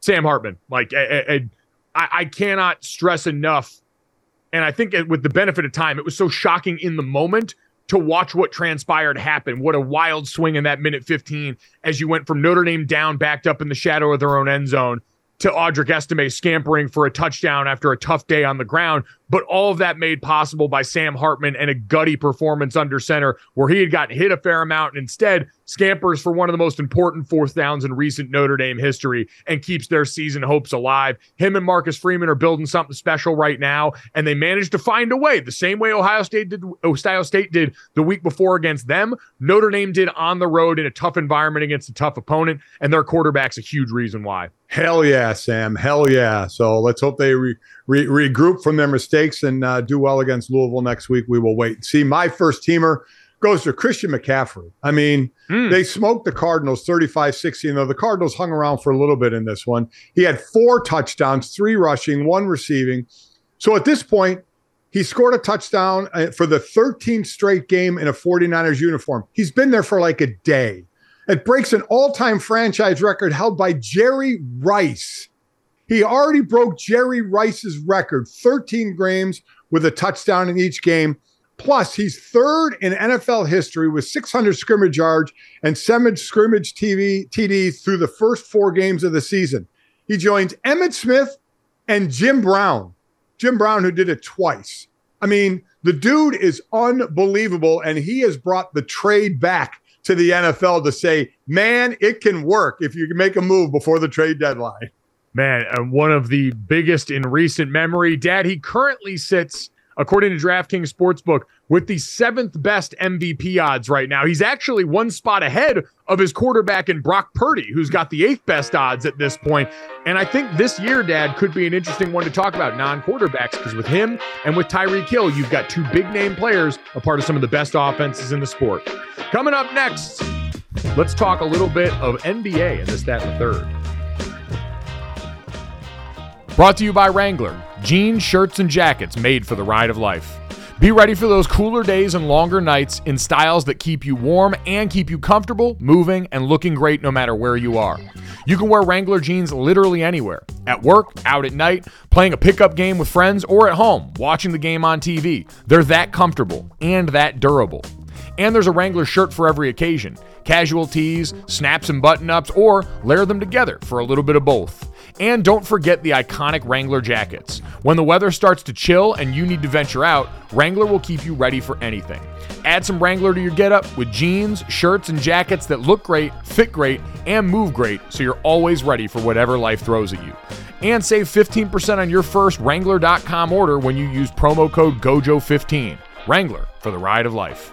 Sam Hartman. Like, I, I, I cannot stress enough. And I think it- with the benefit of time, it was so shocking in the moment to watch what transpired happen. What a wild swing in that minute 15 as you went from Notre Dame down, backed up in the shadow of their own end zone, to Audric Estime scampering for a touchdown after a tough day on the ground. But all of that made possible by Sam Hartman and a gutty performance under center where he had gotten hit a fair amount and instead scampers for one of the most important fourth downs in recent Notre Dame history and keeps their season hopes alive. Him and Marcus Freeman are building something special right now, and they managed to find a way, the same way Ohio State did Ohio State did the week before against them. Notre Dame did on the road in a tough environment against a tough opponent, and their quarterback's a huge reason why. Hell yeah, Sam. Hell yeah. So let's hope they re- re- regroup from their mistakes and uh, do well against Louisville next week. We will wait and see. My first teamer goes to Christian McCaffrey. I mean, Mm. they smoked the Cardinals 35 16, though the Cardinals hung around for a little bit in this one. He had four touchdowns, three rushing, one receiving. So at this point, he scored a touchdown uh, for the 13th straight game in a 49ers uniform. He's been there for like a day. It breaks an all time franchise record held by Jerry Rice. He already broke Jerry Rice's record 13 games with a touchdown in each game. Plus, he's third in NFL history with 600 scrimmage yards and seven scrimmage TV TDs through the first four games of the season. He joins Emmitt Smith and Jim Brown. Jim Brown, who did it twice. I mean, the dude is unbelievable, and he has brought the trade back to the NFL to say, man, it can work if you make a move before the trade deadline. Man, uh, one of the biggest in recent memory. Dad, he currently sits according to DraftKings Sportsbook, with the seventh best MVP odds right now. He's actually one spot ahead of his quarterback in Brock Purdy, who's got the eighth best odds at this point. And I think this year, Dad, could be an interesting one to talk about non quarterbacks because with him and with Tyreek Hill, you've got two big name players, a part of some of the best offenses in the sport. Coming up next, let's talk a little bit of NBA and this, that, and the third. Brought to you by Wrangler jeans, shirts, and jackets made for the ride of life. Be ready for those cooler days and longer nights in styles that keep you warm and keep you comfortable, moving, and looking great no matter where you are. You can wear Wrangler jeans literally anywhere at work, out at night, playing a pickup game with friends, or at home, watching the game on TV. They're that comfortable and that durable. And there's a Wrangler shirt for every occasion casual tees, snaps and button ups, or layer them together for a little bit of both. And don't forget the iconic Wrangler jackets. When the weather starts to chill and you need to venture out, Wrangler will keep you ready for anything. Add some Wrangler to your getup with jeans, shirts, and jackets that look great, fit great, and move great so you're always ready for whatever life throws at you. And save 15% on your first Wrangler.com order when you use promo code GOJO15. Wrangler for the ride of life.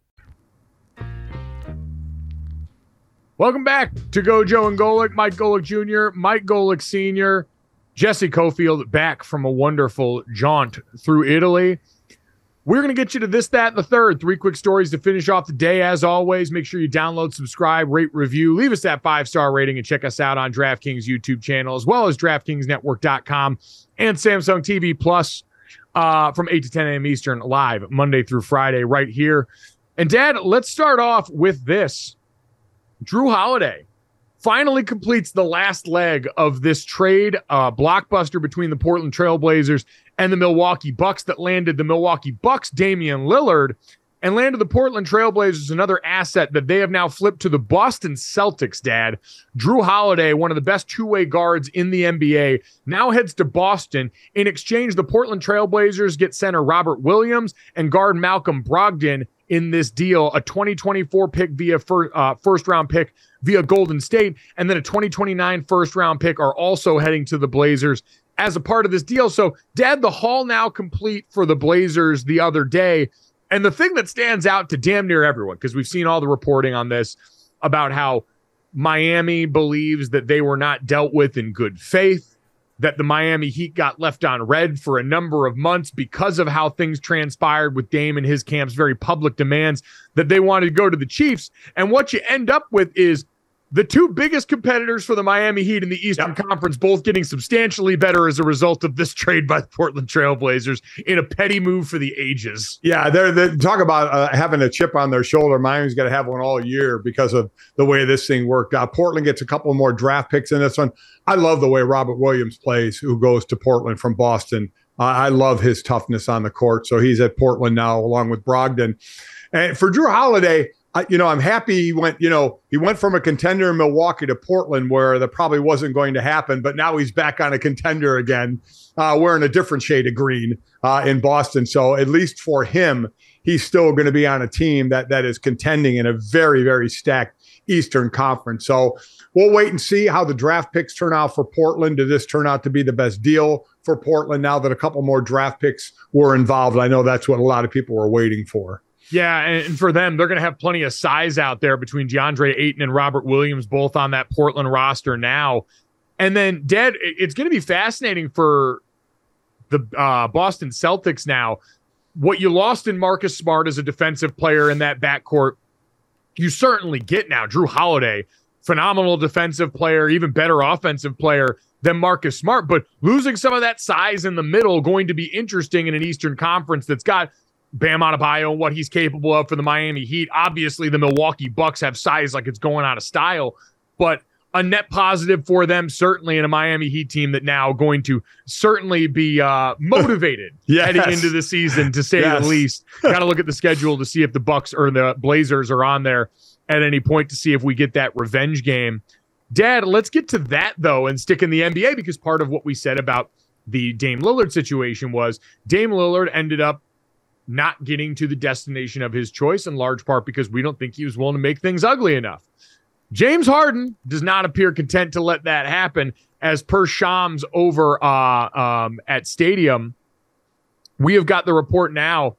Welcome back to Gojo and Golic. Mike Golic Jr., Mike Golic Sr., Jessie Cofield back from a wonderful jaunt through Italy. We're going to get you to this, that, and the third. Three quick stories to finish off the day. As always, make sure you download, subscribe, rate, review, leave us that five star rating, and check us out on DraftKings YouTube channel as well as DraftKingsNetwork.com and Samsung TV Plus uh, from 8 to 10 a.m. Eastern live Monday through Friday right here. And Dad, let's start off with this. Jrue Holiday finally completes the last leg of this trade uh, blockbuster between the Portland Trailblazers and the Milwaukee Bucks that landed the Milwaukee Bucks Damian Lillard and landed the Portland Trailblazers another asset that they have now flipped to the Boston Celtics, dad. Jrue Holiday, one of the best two-way guards in the NBA, now heads to Boston. In exchange, the Portland Trailblazers get center Robert Williams and guard Malcolm Brogdon in this deal a 2024 pick via fir- uh, first round pick via Golden State, and then a 2029 first round pick are also heading to the Blazers as a part of this deal. So, Dad, the haul now complete for the Blazers the other day. And the thing that stands out to damn near everyone, because we've seen all the reporting on this about how Miami believes that they were not dealt with in good faith that the Miami Heat got left on red for a number of months because of how things transpired with Dame and his camp's very public demands that they wanted to go to the Chiefs. And what you end up with is the two biggest competitors for the Miami Heat in the Eastern yep. Conference both getting substantially better as a result of this [laughs] trade by the Portland Trailblazers in a petty move for the ages. Yeah, they're, they talk about uh, having a chip on their shoulder. Miami's got to have one all year because of the way this thing worked out. Portland gets a couple more draft picks in this one. I love the way Robert Williams plays, who goes to Portland from Boston. Uh, I love his toughness on the court. So he's at Portland now, along with Brogdon. And for Jrue Holiday, I, you know, I'm happy he went, you know, he went from a contender in Milwaukee to Portland where that probably wasn't going to happen, but now he's back on a contender again, uh, wearing a different shade of green uh, in Boston. So at least for him, he's still going to be on a team that that is contending in a very, very stacked Eastern Conference. So we'll wait and see how the draft picks turn out for Portland. Did this turn out to be the best deal for Portland now that a couple more draft picks were involved? I know that's what a lot of people were waiting for. Yeah, and for them, they're going to have plenty of size out there between DeAndre Ayton and Robert Williams, both on that Portland roster now. And then, Dead, it's going to be fascinating for the uh, Boston Celtics now. What you lost in Marcus Smart as a defensive player in that backcourt, you certainly get now. Jrue Holiday, phenomenal defensive player, even better offensive player than Marcus Smart. But losing some of that size in the middle going to be interesting in an Eastern Conference that's got Bam Adebayo and what he's capable of for the Miami Heat. Obviously, the Milwaukee Bucks have size like it's going out of style, but a net positive for them certainly in a Miami Heat team that now going to certainly be uh, [laughs] motivated yes. heading into the season to say yes. the least. [laughs] Got to look at the schedule to see if the Bucks or the Blazers are on there at any point to see if we get that revenge game. Dad, let's get to that though and stick in the NBA because part of what we said about the Dame Lillard situation was Dame Lillard ended up not getting to the destination of his choice, in large part because we don't think he was willing to make things ugly enough. James Harden does not appear content to let that happen. As per Shams over uh, um, at Stadium, we have got the report now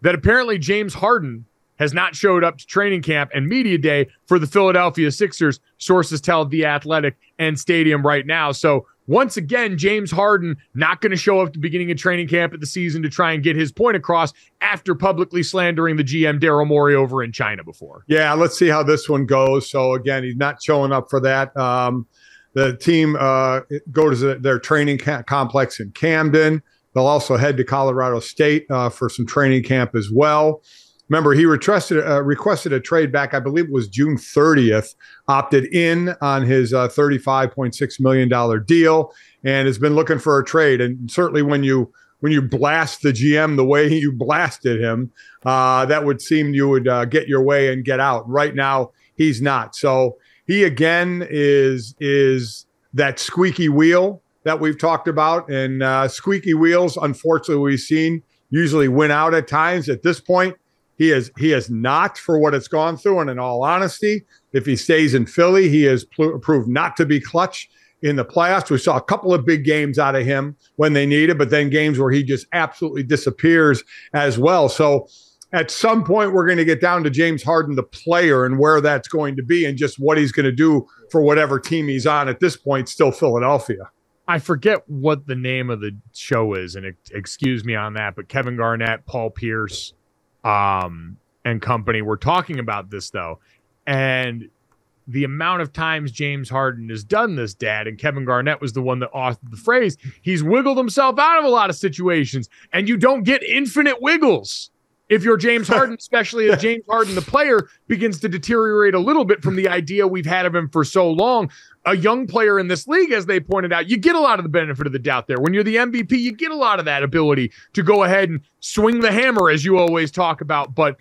that apparently James Harden has not showed up to training camp and media day for the Philadelphia Sixers. Sources tell The Athletic and Stadium right now. So once again, James Harden not going to show up at the beginning of training camp at the season to try and get his point across after publicly slandering the GM Daryl Morey over in China before. Yeah, let's see how this one goes. So again, he's not showing up for that. Um, the team uh, go to their training complex in Camden. They'll also head to Colorado State uh, for some training camp as well. Remember, he requested uh, requested a trade back. I believe it was June 30th. Opted in on his uh, 35.6 million dollar deal, and has been looking for a trade. And certainly, when you when you blast the GM the way [laughs] you blasted him, uh, that would seem you would uh, get your way and get out. Right now, he's not. So he again is is that squeaky wheel that we've talked about, and uh, squeaky wheels, unfortunately, we've seen usually win out at times. At this point he is he is not for what it's gone through. And in all honesty, if he stays in Philly, he has pl- proved not to be clutch in the playoffs. We saw a couple of big games out of him when they needed, but then games where he just absolutely disappears as well. So at some point, we're going to get down to James Harden, the player, and where that's going to be, and just what he's going to do for whatever team he's on. At this point, still Philadelphia. I forget what the name of the show is, and excuse me on that, but Kevin Garnett, Paul Pierce, um, and company were talking about this though, and the amount of times James Harden has done this, Dad, and Kevin Garnett was the one that authored the phrase. He's wiggled himself out of a lot of situations, and you don't get infinite wiggles. If you're James [laughs] Harden, especially if James Harden, the player, begins to deteriorate a little bit from the idea we've had of him for so long, a young player in this league, as they pointed out, you get a lot of the benefit of the doubt there. When you're the MVP, you get a lot of that ability to go ahead and swing the hammer, as you always talk about. But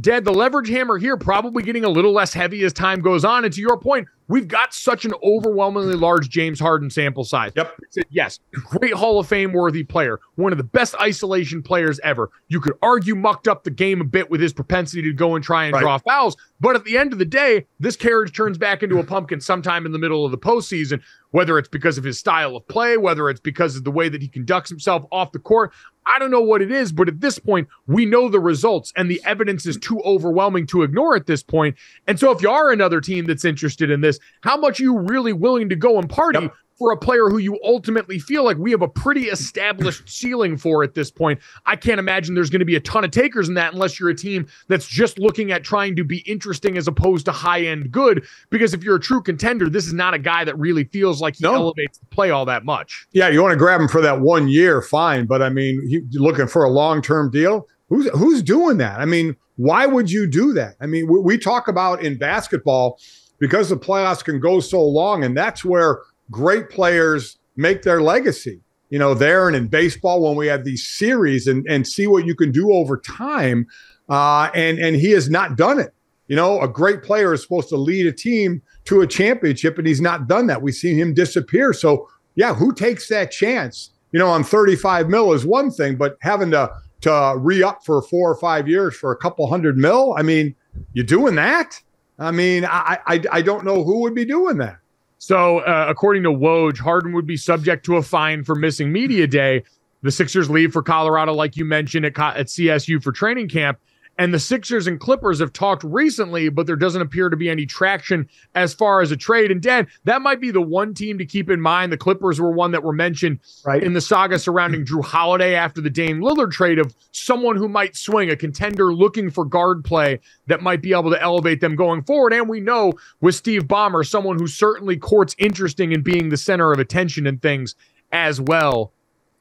Dead, the leverage hammer here probably getting a little less heavy as time goes on. And to your point, we've got such an overwhelmingly large James Harden sample size. Yep. Yes, great Hall of Fame worthy player, one of the best isolation players ever. You could argue mucked up the game a bit with his propensity to go and try and right. draw fouls, but at the end of the day, this carriage turns back into a pumpkin sometime in the middle of the postseason whether it's because of his style of play, whether it's because of the way that he conducts himself off the court. I don't know what it is, but at this point, we know the results and the evidence is too overwhelming to ignore at this point. And so, if you are another team that's interested in this, how much are you really willing to go and party yep for a player who you ultimately feel like we have a pretty established [clears throat] ceiling for at this point. I can't imagine there's going to be a ton of takers in that unless you're a team that's just looking at trying to be interesting as opposed to high end good. Because if you're a true contender, this is not a guy that really feels like he no. elevates the play all that much. Yeah, you want to grab him for that one year, fine. But I mean, he, looking for a long term deal, who's who's doing that? I mean, why would you do that? I mean, we, we talk about in basketball because the playoffs can go so long, and that's where great players make their legacy. You know, there and in baseball when we have these series and and see what you can do over time. Uh, and and he has not done it. You know, a great player is supposed to lead a team to a championship, and he's not done that. We've seen him disappear. So yeah, who takes that chance? You know, on 35 mil is one thing, but having to to re up for four or five years for a couple hundred mil, I mean, you doing that? I mean, I, I, I don't know who would be doing that. So, uh, according to Woj, Harden would be subject to a fine for missing media day. The Sixers leave for Colorado, like you mentioned, at, at CSU for training camp. And the Sixers and Clippers have talked recently, but there doesn't appear to be any traction as far as a trade. And Dan, that might be the one team to keep in mind. The Clippers were one that were mentioned right. in the saga surrounding Jrue Holiday after the Dame Lillard trade of someone who might swing, a contender looking for guard play that might be able to elevate them going forward. And we know with Steve Ballmer, someone who certainly courts interesting in being the center of attention and things as well.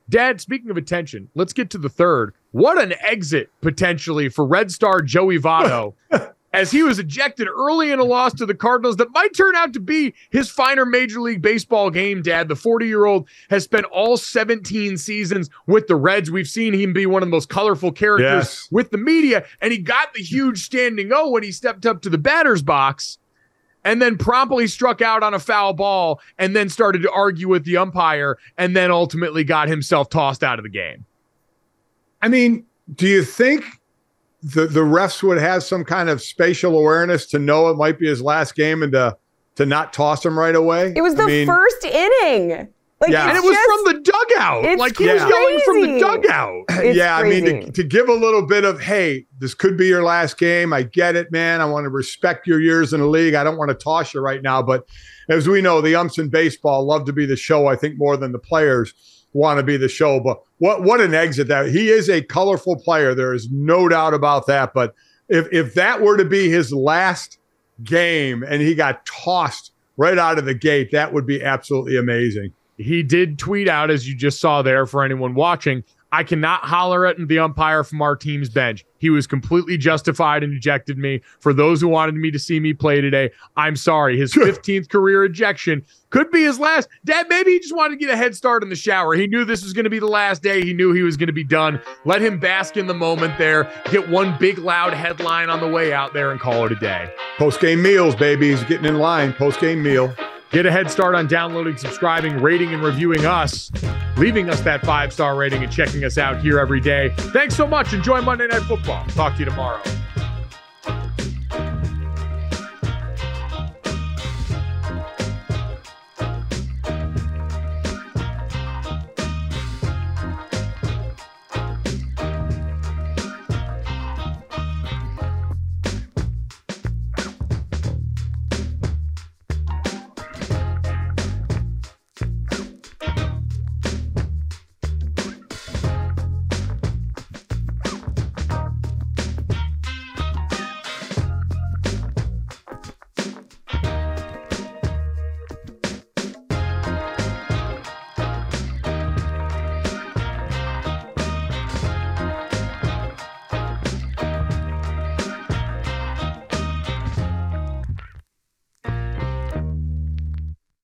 Dad, speaking of attention, let's get to the third. What an exit potentially for Red Star Joey Votto [laughs] as he was ejected early in a loss to the Cardinals that might turn out to be his finer Major League Baseball game, Dad. The 40 year old has spent all 17 seasons with the Reds. We've seen him be one of the most colorful characters yes. with the media, and he got the huge standing O when he stepped up to the batter's box and then promptly struck out on a foul ball and then started to argue with the umpire and then ultimately got himself tossed out of the game. I mean, do you think the the refs would have some kind of spatial awareness to know it might be his last game and to to not toss him right away? It was the I mean, first inning. Like, yeah, and it was just, from the dugout. Like he yeah. was yelling from the dugout. It's yeah, crazy. I mean, to, to, give a little bit of, hey, this could be your last game. I get it, man. I want to respect your years in the league. I don't want to toss you right now, but as we know, the umps in baseball love to be the show. I think more than the players want to be the show. But what what an exit that he is a colorful player. There is no doubt about that. But if if that were to be his last game and he got tossed right out of the gate, that would be absolutely amazing he did tweet out, as you just saw there for anyone watching, I cannot holler at the umpire from our team's bench. He was completely justified and ejected me. For those who wanted me to see me play today, I'm sorry. His 15th career ejection could be his last. Dad, maybe he just wanted to get a head start in the shower. He knew this was going to be the last day. He knew he was going to be done. Let him bask in the moment there, get one big loud headline on the way out there, and call it a day. Post game meals, baby. He's getting in line. Post game meal. Get a head start on downloading, subscribing, rating, and reviewing us, leaving us that five star rating, and checking us out here every day. Thanks so much. Enjoy Monday Night Football. Talk to you tomorrow.